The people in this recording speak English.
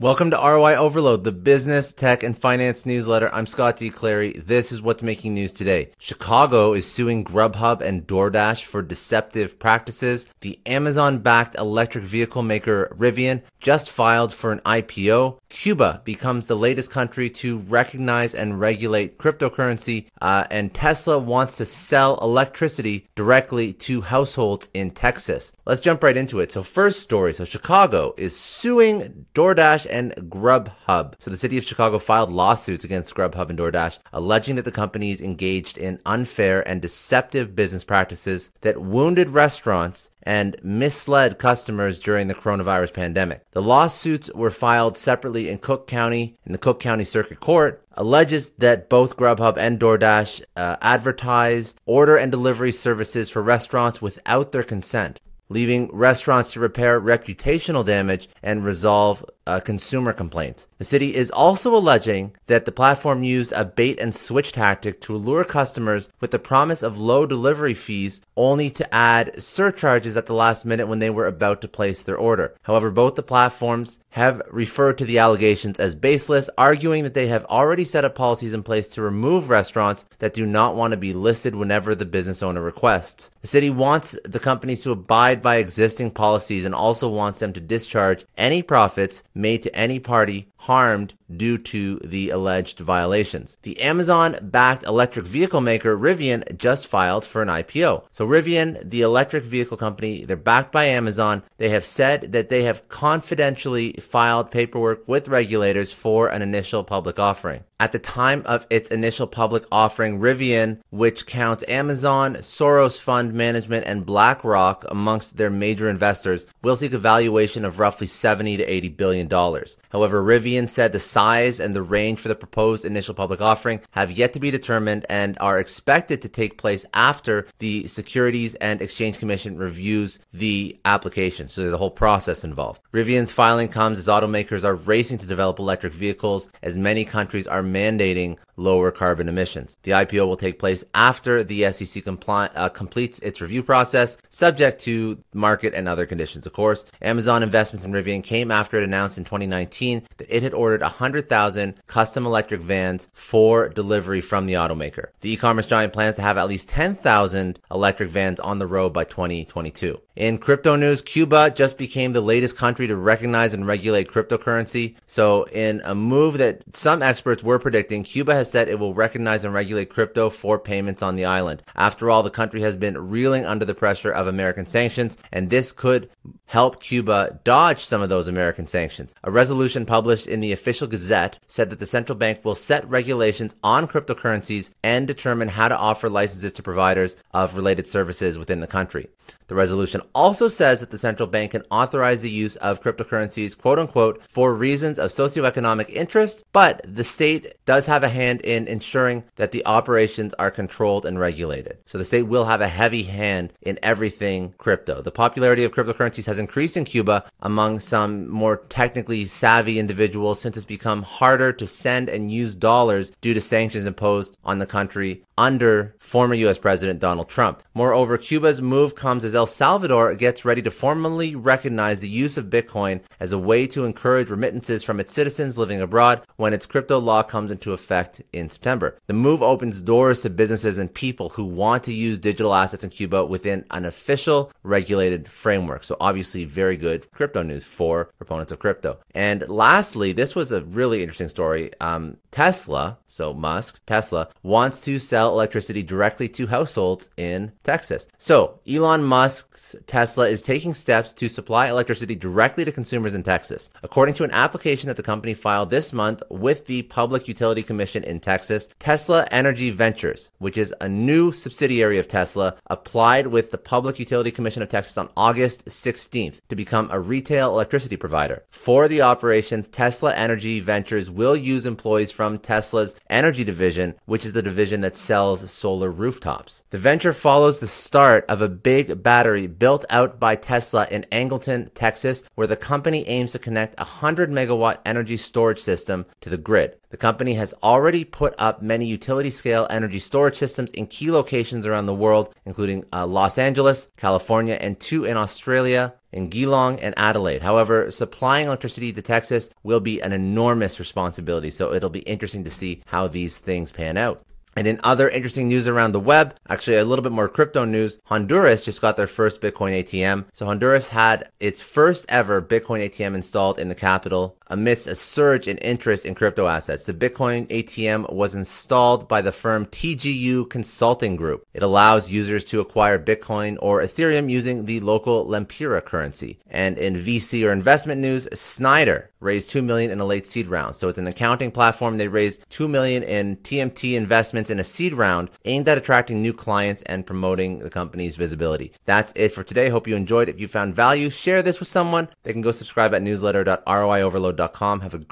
Welcome to ROI Overload, the business, tech, and finance newsletter. I'm Scott D. Clary. This is what's making news today. Chicago is suing Grubhub and DoorDash for deceptive practices. The Amazon-backed electric vehicle maker Rivian just filed for an IPO. Cuba becomes the latest country to recognize and regulate cryptocurrency, uh, and Tesla wants to sell electricity directly to households in Texas. Let's jump right into it. So, first story. So, Chicago is suing DoorDash and Grubhub. So the city of Chicago filed lawsuits against Grubhub and DoorDash, alleging that the companies engaged in unfair and deceptive business practices that wounded restaurants and misled customers during the coronavirus pandemic. The lawsuits were filed separately in Cook County in the Cook County Circuit Court alleges that both Grubhub and DoorDash uh, advertised order and delivery services for restaurants without their consent leaving restaurants to repair reputational damage and resolve uh, consumer complaints. The city is also alleging that the platform used a bait and switch tactic to lure customers with the promise of low delivery fees, only to add surcharges at the last minute when they were about to place their order. However, both the platforms have referred to the allegations as baseless, arguing that they have already set up policies in place to remove restaurants that do not want to be listed whenever the business owner requests. The city wants the companies to abide by existing policies and also wants them to discharge any profits made to any party harmed due to the alleged violations. The Amazon backed electric vehicle maker Rivian just filed for an IPO. So, Rivian, the electric vehicle company, they're backed by Amazon. They have said that they have confidentially filed paperwork with regulators for an initial public offering. At the time of its initial public offering, Rivian, which counts Amazon, Soros Fund Management, and BlackRock amongst their major investors, will seek a valuation of roughly 70 to 80 billion dollars. However, Rivian said the size and the range for the proposed initial public offering have yet to be determined and are expected to take place after the Securities and Exchange Commission reviews the application. So there's a whole process involved. Rivian's filing comes as automakers are racing to develop electric vehicles as many countries are mandating lower carbon emissions. The IPO will take place after the SEC compli- uh, completes its review process, subject to market and other conditions, of course. Amazon investments in Rivian came after it announced in 2019 that it had ordered 100,000 custom electric vans for delivery from the automaker. The e-commerce giant plans to have at least 10,000 electric vans on the road by 2022. In crypto news, Cuba just became the latest country to recognize and regulate cryptocurrency. So in a move that some experts were predicting, Cuba has said it will recognize and regulate crypto for payments on the island. After all, the country has been reeling under the pressure of American sanctions, and this could help Cuba dodge some of those American sanctions. A resolution published in the official Gazette said that the central bank will set regulations on cryptocurrencies and determine how to offer licenses to providers of related services within the country. The resolution also says that the central bank can authorize the use of cryptocurrencies, quote unquote, for reasons of socioeconomic interest, but the state does have a hand in ensuring that the operations are controlled and regulated. So the state will have a heavy hand in everything crypto. The popularity of cryptocurrencies has increased in Cuba among some more technically savvy individuals since it's become harder to send and use dollars due to sanctions imposed on the country under former US President Donald Trump. Moreover, Cuba's move comes as El Salvador gets ready to formally recognize the use of Bitcoin as a way to encourage remittances from its citizens living abroad when its crypto law comes into effect in September. The move opens doors to businesses and people who want to use digital assets in Cuba within an official regulated framework. So obviously very good crypto news for proponents of crypto. And lastly, this was a really interesting story. Um, Tesla, so Musk, Tesla wants to sell electricity directly to households in Texas. So Elon Musk's Tesla is taking steps to supply electricity directly to consumers in Texas. According to an application that the company filed this month with the Public Utility Commission in Texas, Tesla Energy Ventures, which is a new subsidiary of Tesla, applied with the Public Utility Commission of Texas on August 16th to become a retail electricity provider. For the operations, Tesla Energy Ventures will use employees from Tesla's energy division, which is the division that sells sells solar rooftops. The venture follows the start of a big battery built out by Tesla in Angleton, Texas, where the company aims to connect a 100 megawatt energy storage system to the grid. The company has already put up many utility scale energy storage systems in key locations around the world, including uh, Los Angeles, California, and two in Australia, in Geelong and Adelaide. However, supplying electricity to Texas will be an enormous responsibility, so it'll be interesting to see how these things pan out. And in other interesting news around the web, actually a little bit more crypto news, Honduras just got their first Bitcoin ATM. So Honduras had its first ever Bitcoin ATM installed in the capital amidst a surge in interest in crypto assets. The Bitcoin ATM was installed by the firm TGU Consulting Group. It allows users to acquire Bitcoin or Ethereum using the local Lempira currency. And in VC or investment news, Synder raised 2 million in a late seed round. So it's an accounting platform. They raised 2 million in TMT investments in a seed round aimed at attracting new clients and promoting the company's visibility. That's it for today. Hope you enjoyed. If you found value, share this with someone. They can go subscribe at newsletter.roioverload.com. Have a great